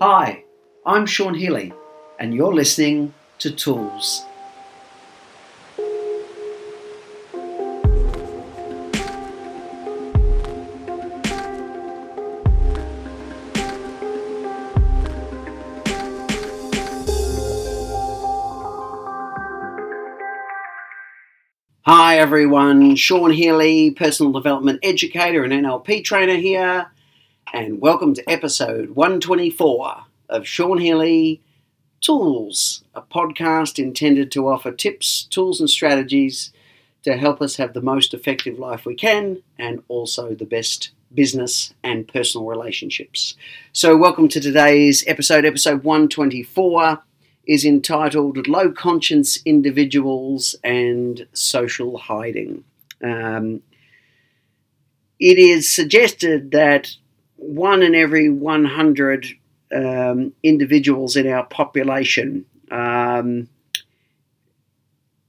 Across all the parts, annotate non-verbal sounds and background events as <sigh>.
Hi, I'm Sean Healy, and you're listening to Tools. Hi everyone, Sean Healy, personal development educator and NLP trainer here, and welcome to episode 124 of Sean Healy Tools, a podcast intended to offer tips, tools, and strategies to help us have the most effective life we can and also the best business and personal relationships. So, welcome to today's episode, episode 124 is entitled Low Conscience Individuals and Social Hiding. Um, it is suggested that one in every 100 um, individuals in our population um,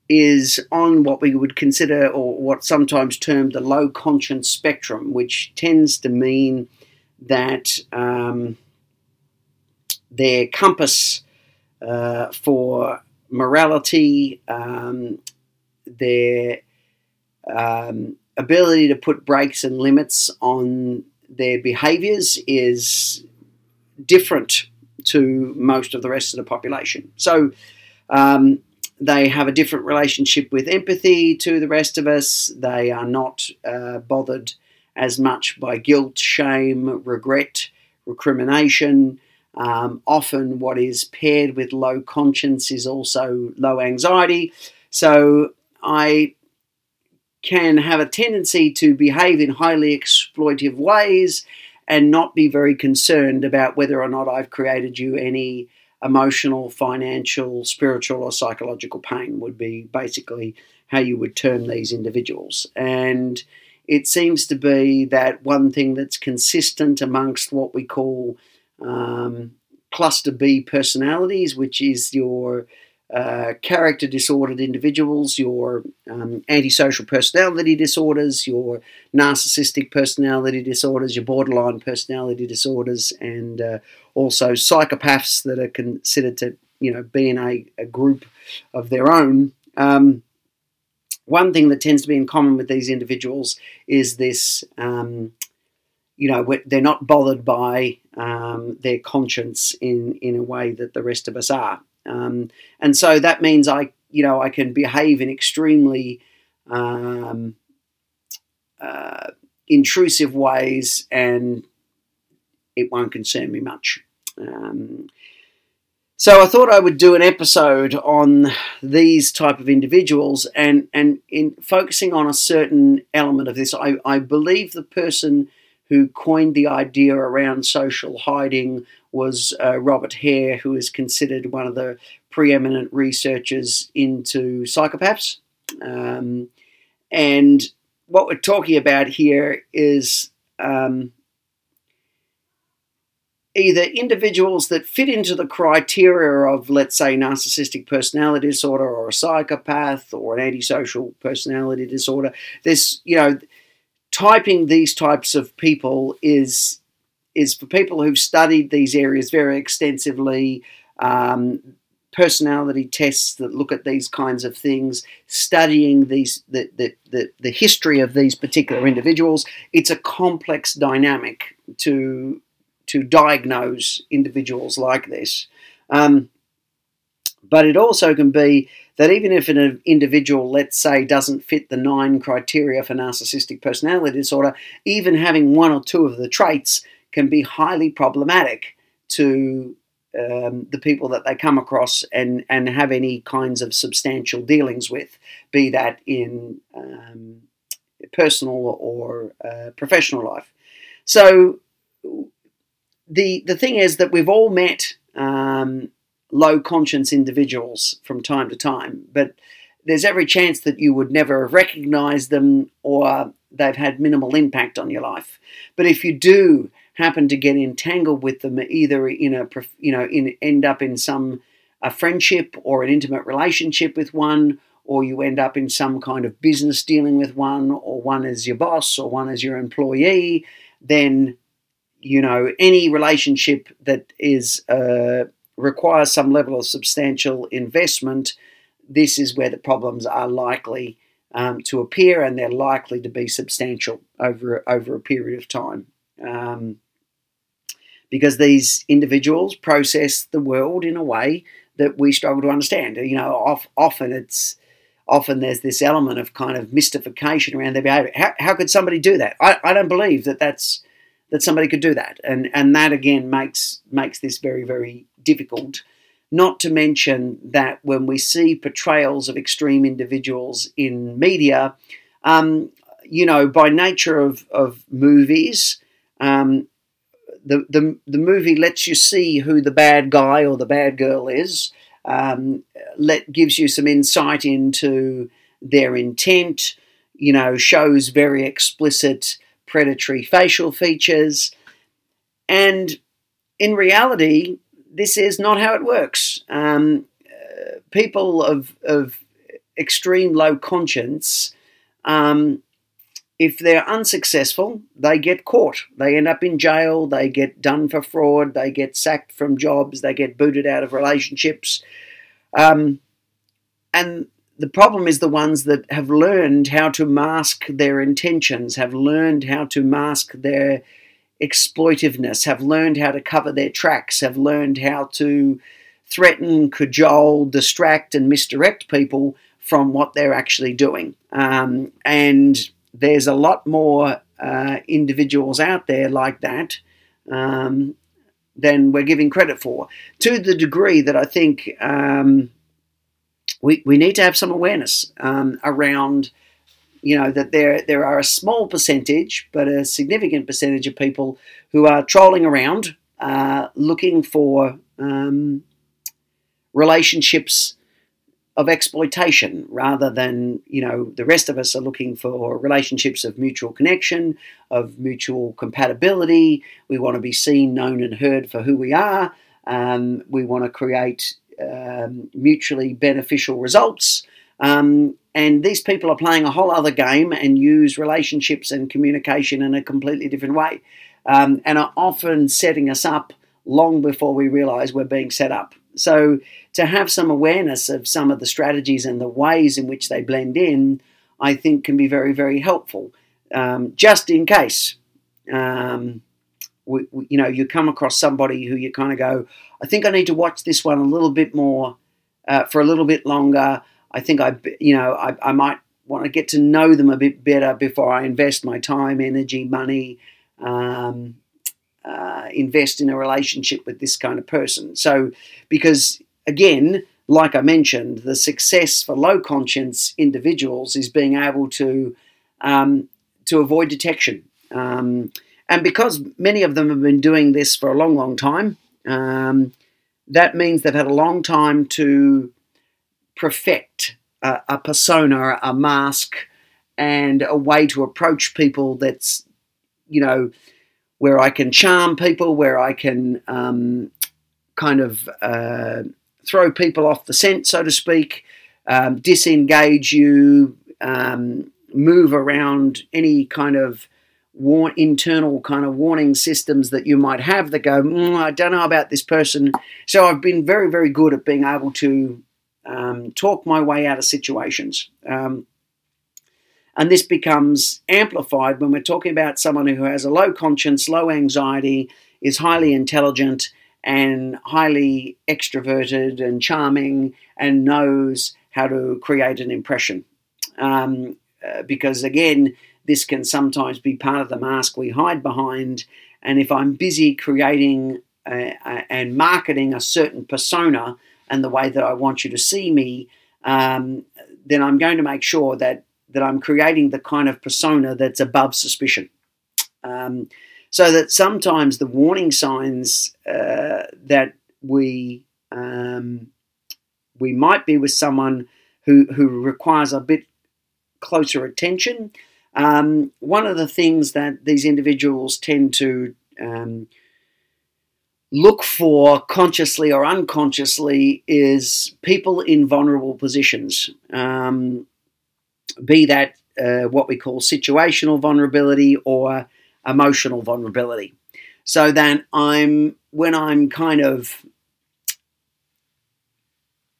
is on what we would consider, or what sometimes termed the low conscience spectrum, which tends to mean that um, their compass uh, for morality, um, their um, ability to put brakes and limits on their behaviors is different to most of the rest of the population. So um, they have a different relationship with empathy to the rest of us. They are not uh, bothered as much by guilt, shame, regret, recrimination. Um, often, what is paired with low conscience is also low anxiety. So, I can have a tendency to behave in highly exploitive ways and not be very concerned about whether or not I've created you any emotional, financial, spiritual, or psychological pain, would be basically how you would term these individuals. And it seems to be that one thing that's consistent amongst what we call um, cluster B personalities, which is your uh, character disordered individuals, your um, antisocial personality disorders, your narcissistic personality disorders, your borderline personality disorders, and uh, also psychopaths that are considered to you know be in a, a group of their own. Um, one thing that tends to be in common with these individuals is this um, you know they're not bothered by um, their conscience in in a way that the rest of us are um, and so that means I you know I can behave in extremely um, uh, intrusive ways and it won't concern me much. Um, so I thought I would do an episode on these type of individuals and and in focusing on a certain element of this I, I believe the person who coined the idea around social hiding was uh, Robert Hare, who is considered one of the preeminent researchers into psychopaths. Um, and what we're talking about here is um, either individuals that fit into the criteria of, let's say, narcissistic personality disorder or a psychopath or an antisocial personality disorder. This, you know, typing these types of people is is for people who've studied these areas very extensively. Um, personality tests that look at these kinds of things, studying these the, the, the, the, history of these particular individuals. It's a complex dynamic to to diagnose individuals like this. Um, but it also can be that even if an individual, let's say, doesn't fit the nine criteria for narcissistic personality disorder, even having one or two of the traits can be highly problematic to um, the people that they come across and, and have any kinds of substantial dealings with, be that in um, personal or uh, professional life. So the the thing is that we've all met um, low conscience individuals from time to time, but there's every chance that you would never have recognized them or they've had minimal impact on your life. But if you do happen to get entangled with them, either in a you know in end up in some a friendship or an intimate relationship with one, or you end up in some kind of business dealing with one, or one as your boss, or one as your employee, then you know, any relationship that is uh, requires some level of substantial investment, this is where the problems are likely um, to appear, and they're likely to be substantial over over a period of time. Um, because these individuals process the world in a way that we struggle to understand. You know, off, often it's often there's this element of kind of mystification around their behavior. How, how could somebody do that? I, I don't believe that that's that somebody could do that, and and that again makes makes this very very difficult. Not to mention that when we see portrayals of extreme individuals in media, um, you know, by nature of, of movies, um, the, the, the movie lets you see who the bad guy or the bad girl is, um, let gives you some insight into their intent, you know, shows very explicit predatory facial features. And in reality, this is not how it works. Um, uh, people of, of extreme low conscience um, if they're unsuccessful, they get caught. They end up in jail, they get done for fraud, they get sacked from jobs, they get booted out of relationships. Um, and the problem is the ones that have learned how to mask their intentions, have learned how to mask their exploitiveness, have learned how to cover their tracks, have learned how to threaten, cajole, distract, and misdirect people from what they're actually doing. Um, and there's a lot more uh, individuals out there like that um, than we're giving credit for. To the degree that I think um, we, we need to have some awareness um, around, you know, that there there are a small percentage, but a significant percentage of people who are trolling around, uh, looking for um, relationships of exploitation rather than you know the rest of us are looking for relationships of mutual connection of mutual compatibility. We want to be seen known and heard for who we are. Um, we want to create um, mutually beneficial results. Um, and these people are playing a whole other game and use relationships and communication in a completely different way um, and are often setting us up long before we realize we're being set up so to have some awareness of some of the strategies and the ways in which they blend in, I think can be very, very helpful. Um, just in case, um, we, we, you know, you come across somebody who you kind of go, I think I need to watch this one a little bit more uh, for a little bit longer. I think I, you know, I, I might want to get to know them a bit better before I invest my time, energy, money, um, uh, invest in a relationship with this kind of person. So, because again, like I mentioned, the success for low conscience individuals is being able to um, to avoid detection. Um, and because many of them have been doing this for a long, long time, um, that means they've had a long time to perfect a, a persona, a mask, and a way to approach people that's, you know, where I can charm people, where I can um, kind of uh, throw people off the scent, so to speak, um, disengage you, um, move around any kind of war- internal kind of warning systems that you might have that go, mm, I don't know about this person. So I've been very, very good at being able to um, talk my way out of situations. Um, and this becomes amplified when we're talking about someone who has a low conscience, low anxiety, is highly intelligent, and highly extroverted and charming, and knows how to create an impression. Um, uh, because again, this can sometimes be part of the mask we hide behind. And if I'm busy creating uh, uh, and marketing a certain persona and the way that I want you to see me, um, then I'm going to make sure that that I'm creating the kind of persona that's above suspicion. Um, so that sometimes the warning signs uh, that we um, we might be with someone who who requires a bit closer attention. Um, one of the things that these individuals tend to um, look for consciously or unconsciously is people in vulnerable positions. Um, be that uh, what we call situational vulnerability or emotional vulnerability. so that I'm when I'm kind of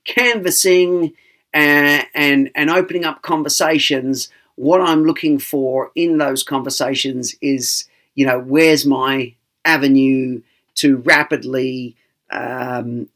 canvassing and, and, and opening up conversations, what I'm looking for in those conversations is, you know, where's my avenue to rapidly um,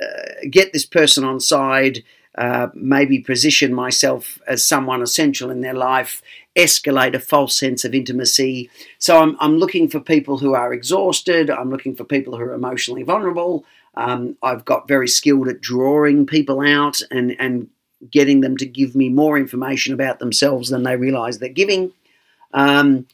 uh, get this person on side, uh, maybe position myself as someone essential in their life, escalate a false sense of intimacy. So I'm, I'm looking for people who are exhausted, I'm looking for people who are emotionally vulnerable. Um, I've got very skilled at drawing people out and, and getting them to give me more information about themselves than they realize they're giving. Um,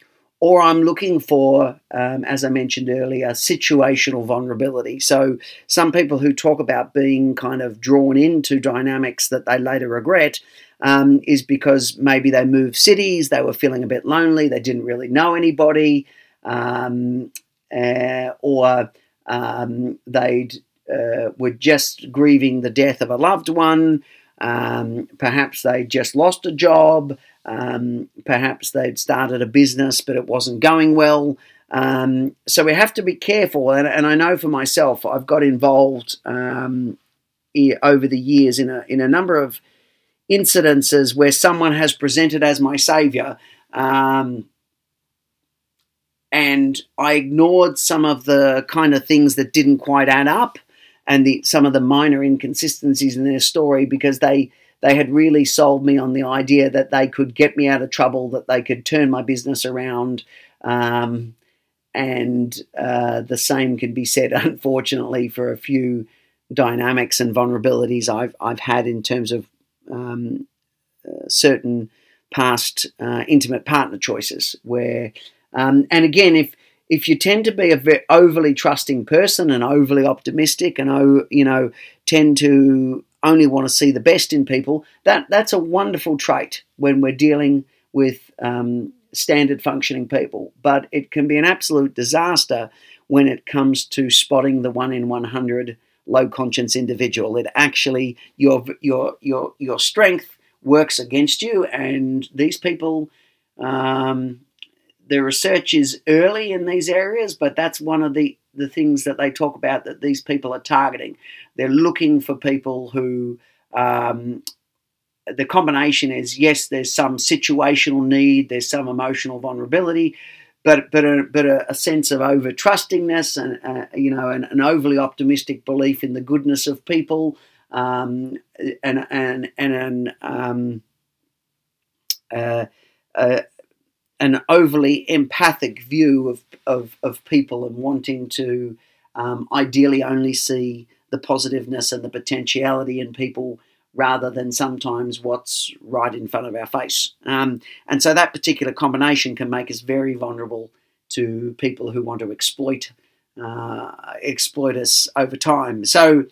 or I'm looking for, um, as I mentioned earlier, situational vulnerability. So, some people who talk about being kind of drawn into dynamics that they later regret um, is because maybe they moved cities, they were feeling a bit lonely, they didn't really know anybody, um, uh, or um, they'd uh, were just grieving the death of a loved one. Um, perhaps they just lost a job. Um, perhaps they'd started a business, but it wasn't going well. Um, so we have to be careful. And, and, I know for myself, I've got involved um, over the years in a, in a number of incidences where someone has presented as my savior. Um, and I ignored some of the kind of things that didn't quite add up and the, some of the minor inconsistencies in their story because they they had really sold me on the idea that they could get me out of trouble, that they could turn my business around. Um, and uh, the same can be said, <laughs> unfortunately, for a few dynamics and vulnerabilities I've, I've had in terms of um, uh, certain past uh, intimate partner choices. Where, um, and again, if if you tend to be a very overly trusting person and overly optimistic and you know tend to only want to see the best in people, that that's a wonderful trait when we're dealing with um, standard functioning people. But it can be an absolute disaster when it comes to spotting the one in 100 low conscience individual. It actually your your your your strength works against you, and these people. Um, the research is early in these areas, but that's one of the the things that they talk about that these people are targeting. They're looking for people who um, the combination is yes, there's some situational need, there's some emotional vulnerability, but but a, but a, a sense of over trustingness and uh, you know an, an, overly optimistic belief in the goodness of people um, and and and an um, uh, uh, an overly empathic view of, of, of people and wanting to um, ideally only see the positiveness and the potentiality in people rather than sometimes what's right in front of our face. Um, and so that particular combination can make us very vulnerable to people who want to exploit uh, exploit us over time. So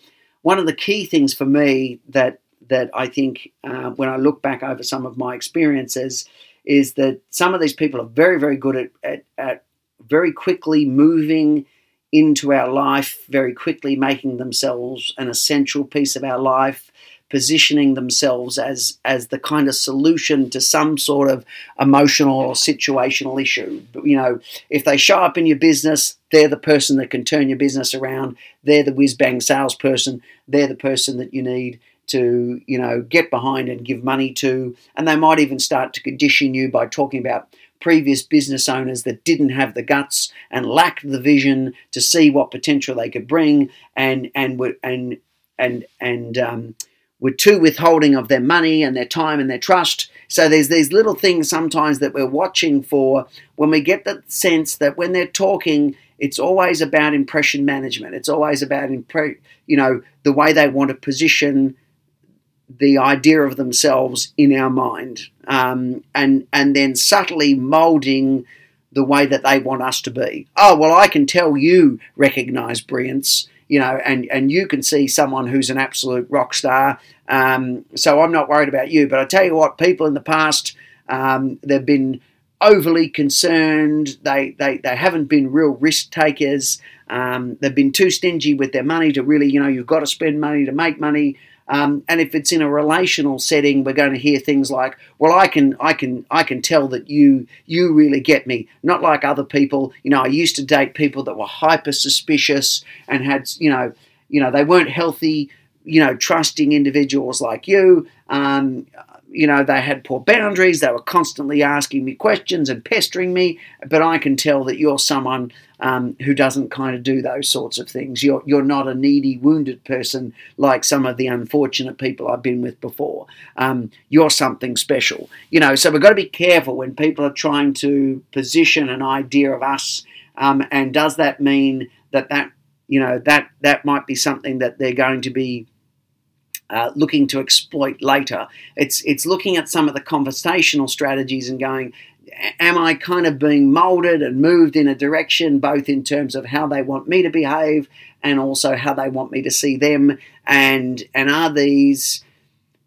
one of the key things for me that that I think uh, when I look back over some of my experiences is that some of these people are very, very good at, at, at very quickly moving into our life, very quickly making themselves an essential piece of our life, positioning themselves as as the kind of solution to some sort of emotional or situational issue. You know, if they show up in your business, they're the person that can turn your business around. They're the whiz bang salesperson. They're the person that you need to you know get behind and give money to and they might even start to condition you by talking about previous business owners that didn't have the guts and lacked the vision to see what potential they could bring and and were and and and um, were too withholding of their money and their time and their trust. So there's these little things sometimes that we're watching for when we get the sense that when they're talking, it's always about impression management. It's always about impre- you know the way they want to position the idea of themselves in our mind, um, and and then subtly molding the way that they want us to be. Oh well, I can tell you recognise brilliance, you know, and and you can see someone who's an absolute rock star. Um, so I'm not worried about you. But I tell you what, people in the past um, they've been overly concerned. They they they haven't been real risk takers. Um, they've been too stingy with their money to really, you know, you've got to spend money to make money. Um, and if it's in a relational setting, we're going to hear things like, "Well, I can, I can, I can tell that you, you really get me." Not like other people. You know, I used to date people that were hyper suspicious and had, you know, you know, they weren't healthy. You know, trusting individuals like you. Um, you know, they had poor boundaries. They were constantly asking me questions and pestering me. But I can tell that you're someone um, who doesn't kind of do those sorts of things. You're you're not a needy, wounded person like some of the unfortunate people I've been with before. Um, you're something special. You know, so we've got to be careful when people are trying to position an idea of us. Um, and does that mean that that you know that that might be something that they're going to be uh, looking to exploit later. It's it's looking at some of the conversational strategies and going, am I kind of being molded and moved in a direction, both in terms of how they want me to behave and also how they want me to see them, and and are these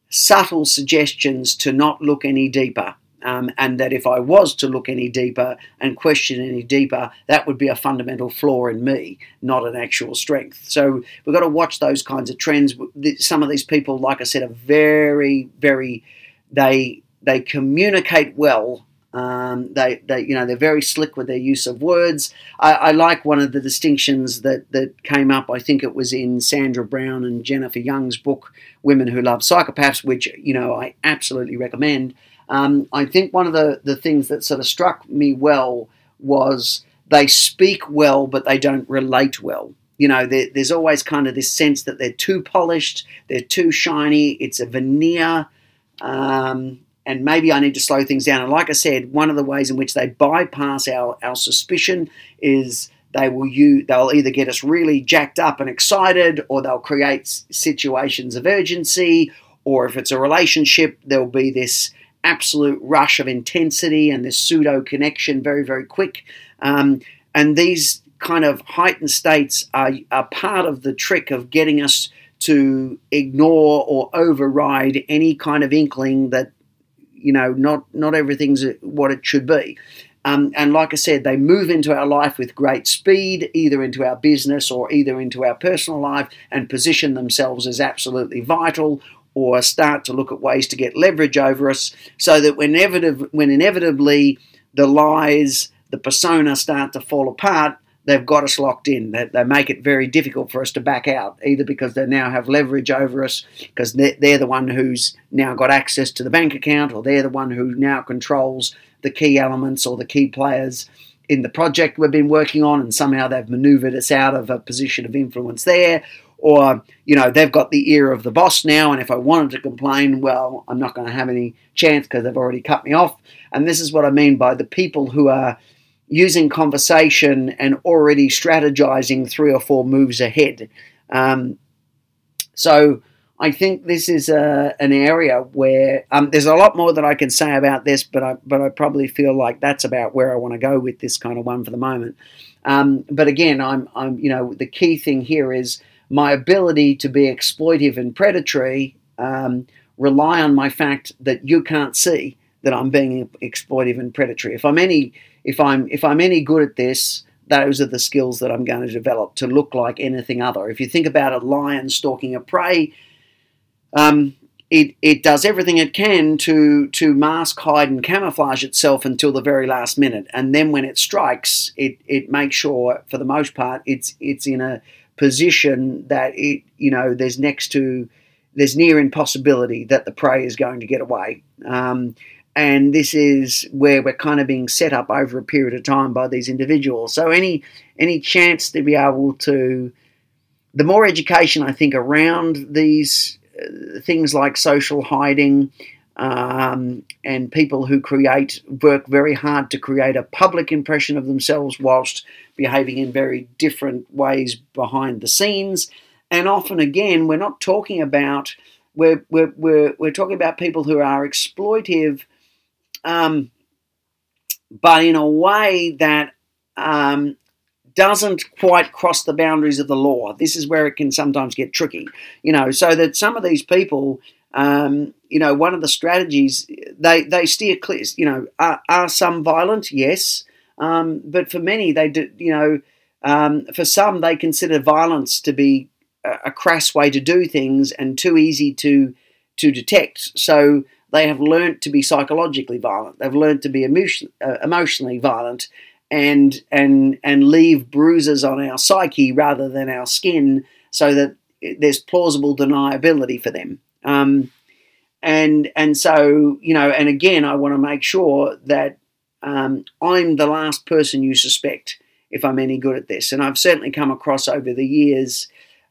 subtle suggestions to not look any deeper? Um, and that if I was to look any deeper and question any deeper, that would be a fundamental flaw in me, not an actual strength. So we've got to watch those kinds of trends. Some of these people, like I said, are very, very they they communicate well. Um, they, they, you know, they're very slick with their use of words. I, I, like one of the distinctions that, that came up. I think it was in Sandra Brown and Jennifer Young's book, Women Who Love Psychopaths, which you know I absolutely recommend. Um, I think one of the, the things that sort of struck me well was they speak well, but they don't relate well. You know, there, there's always kind of this sense that they're too polished, they're too shiny, it's a veneer, um, and maybe I need to slow things down. And like I said, one of the ways in which they bypass our, our suspicion is they will use, they'll either get us really jacked up and excited, or they'll create situations of urgency, or if it's a relationship, there'll be this absolute rush of intensity and this pseudo connection very, very quick. Um, and these kind of heightened states are, are part of the trick of getting us to ignore or override any kind of inkling that you know not not everything's what it should be. Um, and like I said, they move into our life with great speed, either into our business or either into our personal life, and position themselves as absolutely vital or start to look at ways to get leverage over us so that when, when inevitably the lies, the persona start to fall apart, they've got us locked in. They, they make it very difficult for us to back out, either because they now have leverage over us, because they're, they're the one who's now got access to the bank account, or they're the one who now controls the key elements or the key players in the project we've been working on, and somehow they've maneuvered us out of a position of influence there, or you know they've got the ear of the boss now and if i wanted to complain well i'm not going to have any chance because they've already cut me off and this is what i mean by the people who are using conversation and already strategizing three or four moves ahead um, so I think this is a, an area where um, there's a lot more that I can say about this, but I but I probably feel like that's about where I want to go with this kind of one for the moment. Um, but again, I'm I'm you know the key thing here is my ability to be exploitive and predatory um, rely on my fact that you can't see that I'm being exploitive and predatory. If I'm any if I'm if I'm any good at this, those are the skills that I'm going to develop to look like anything other. If you think about a lion stalking a prey, um, it, it does everything it can to to mask, hide, and camouflage itself until the very last minute, and then when it strikes, it it makes sure, for the most part, it's it's in a position that it you know there's next to there's near impossibility that the prey is going to get away. Um, and this is where we're kind of being set up over a period of time by these individuals. So any any chance to be able to, the more education I think around these uh, things like social hiding, um, and people who create work very hard to create a public impression of themselves whilst behaving in very different ways behind the scenes. And often, again, we're not talking about we're we're we're, we're talking about people who are exploitive, um, but in a way that um, doesn't quite cross the boundaries of the law. This is where it can sometimes get tricky, you know. So that some of these people um, you know, one of the strategies they they steer clear. You know, are, are some violent? Yes, um, but for many, they do. You know, um, for some, they consider violence to be a crass way to do things and too easy to to detect. So they have learnt to be psychologically violent. They've learnt to be emotion, uh, emotionally violent, and and and leave bruises on our psyche rather than our skin, so that there's plausible deniability for them. Um, and and so you know, and again, I want to make sure that um, I'm the last person you suspect if I'm any good at this. And I've certainly come across over the years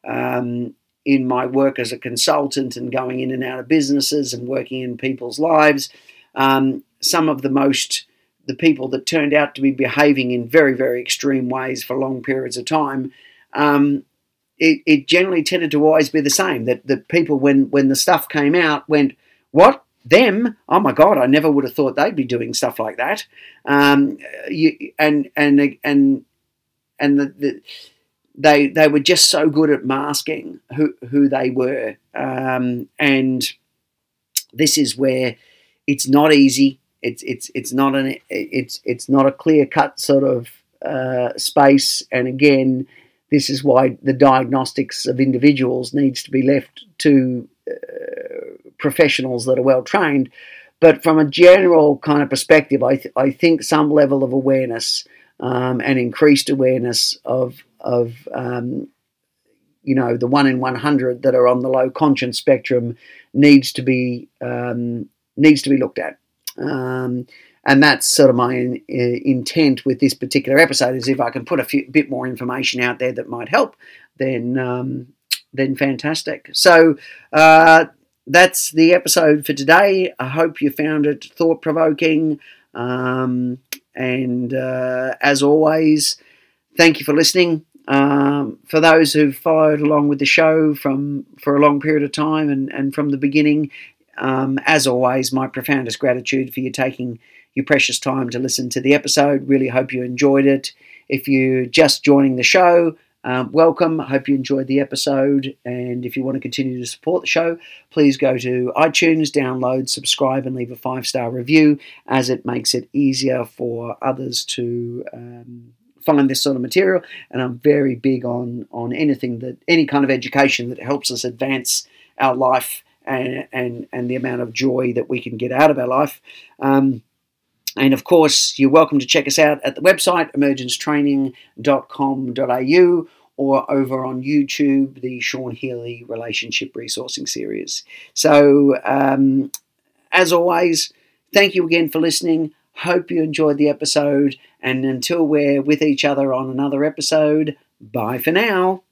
um, in my work as a consultant and going in and out of businesses and working in people's lives, um, some of the most the people that turned out to be behaving in very very extreme ways for long periods of time. Um, it, it, generally tended to always be the same that that people when when the stuff came out went what them, oh my God, I never would have thought they'd be doing stuff like that. Um, you, and and and and the, the, they they were just so good at masking who who they were, um, and this is where it's not easy. It's it's it's not an it's it's not a clear cut sort of uh, space, and again, this is why the diagnostics of individuals needs to be left to uh, professionals that are well trained. But from a general kind of perspective, I, th- I think some level of awareness um, and increased awareness of of um, you know the one in one hundred that are on the low conscience spectrum needs to be um, needs to be looked at. Um, and that's sort of my in, in, intent with this particular episode is if I can put a few, bit more information out there that might help, then um, then fantastic. So uh, that's the episode for today. I hope you found it thought provoking. Um, and uh, as always, thank you for listening. Um, for those who've followed along with the show from for a long period of time and, and from the beginning, um, as always, my profoundest gratitude for you taking your precious time to listen to the episode. Really hope you enjoyed it. If you're just joining the show, um, welcome. I hope you enjoyed the episode. And if you want to continue to support the show, please go to iTunes, download, subscribe, and leave a five star review, as it makes it easier for others to. Um, find this sort of material and I'm very big on on anything that any kind of education that helps us advance our life and and, and the amount of joy that we can get out of our life. Um, and of course, you're welcome to check us out at the website emergencetraining.com.au or over on YouTube, the Sean Healy Relationship Resourcing Series. So, um, as always, thank you again for listening. Hope you enjoyed the episode. And until we're with each other on another episode, bye for now.